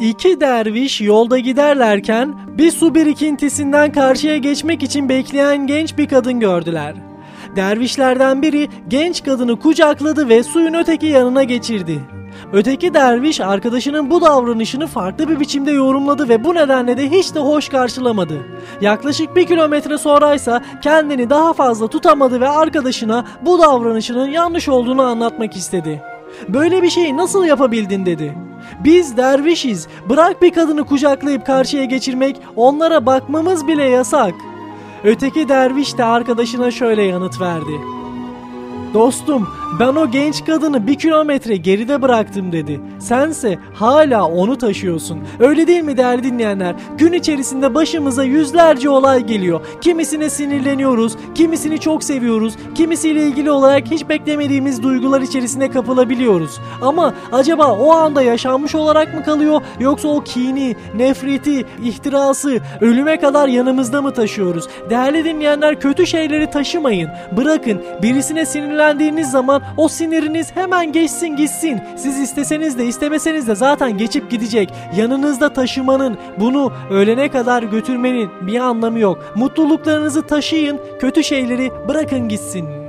İki derviş yolda giderlerken bir su birikintisinden karşıya geçmek için bekleyen genç bir kadın gördüler. Dervişlerden biri genç kadını kucakladı ve suyun öteki yanına geçirdi. Öteki derviş arkadaşının bu davranışını farklı bir biçimde yorumladı ve bu nedenle de hiç de hoş karşılamadı. Yaklaşık bir kilometre sonraysa kendini daha fazla tutamadı ve arkadaşına bu davranışının yanlış olduğunu anlatmak istedi. Böyle bir şeyi nasıl yapabildin dedi. Biz dervişiz. Bırak bir kadını kucaklayıp karşıya geçirmek, onlara bakmamız bile yasak. Öteki derviş de arkadaşına şöyle yanıt verdi. Dostum ben o genç kadını bir kilometre geride bıraktım dedi. Sense hala onu taşıyorsun. Öyle değil mi değerli dinleyenler? Gün içerisinde başımıza yüzlerce olay geliyor. Kimisine sinirleniyoruz, kimisini çok seviyoruz, kimisiyle ilgili olarak hiç beklemediğimiz duygular içerisine kapılabiliyoruz. Ama acaba o anda yaşanmış olarak mı kalıyor yoksa o kini, nefreti, ihtirası ölüme kadar yanımızda mı taşıyoruz? Değerli dinleyenler kötü şeyleri taşımayın. Bırakın birisine sinirlendiğiniz zaman o siniriniz hemen geçsin gitsin. Siz isteseniz de istemeseniz de zaten geçip gidecek. Yanınızda taşımanın, bunu ölene kadar götürmenin bir anlamı yok. Mutluluklarınızı taşıyın, kötü şeyleri bırakın gitsin.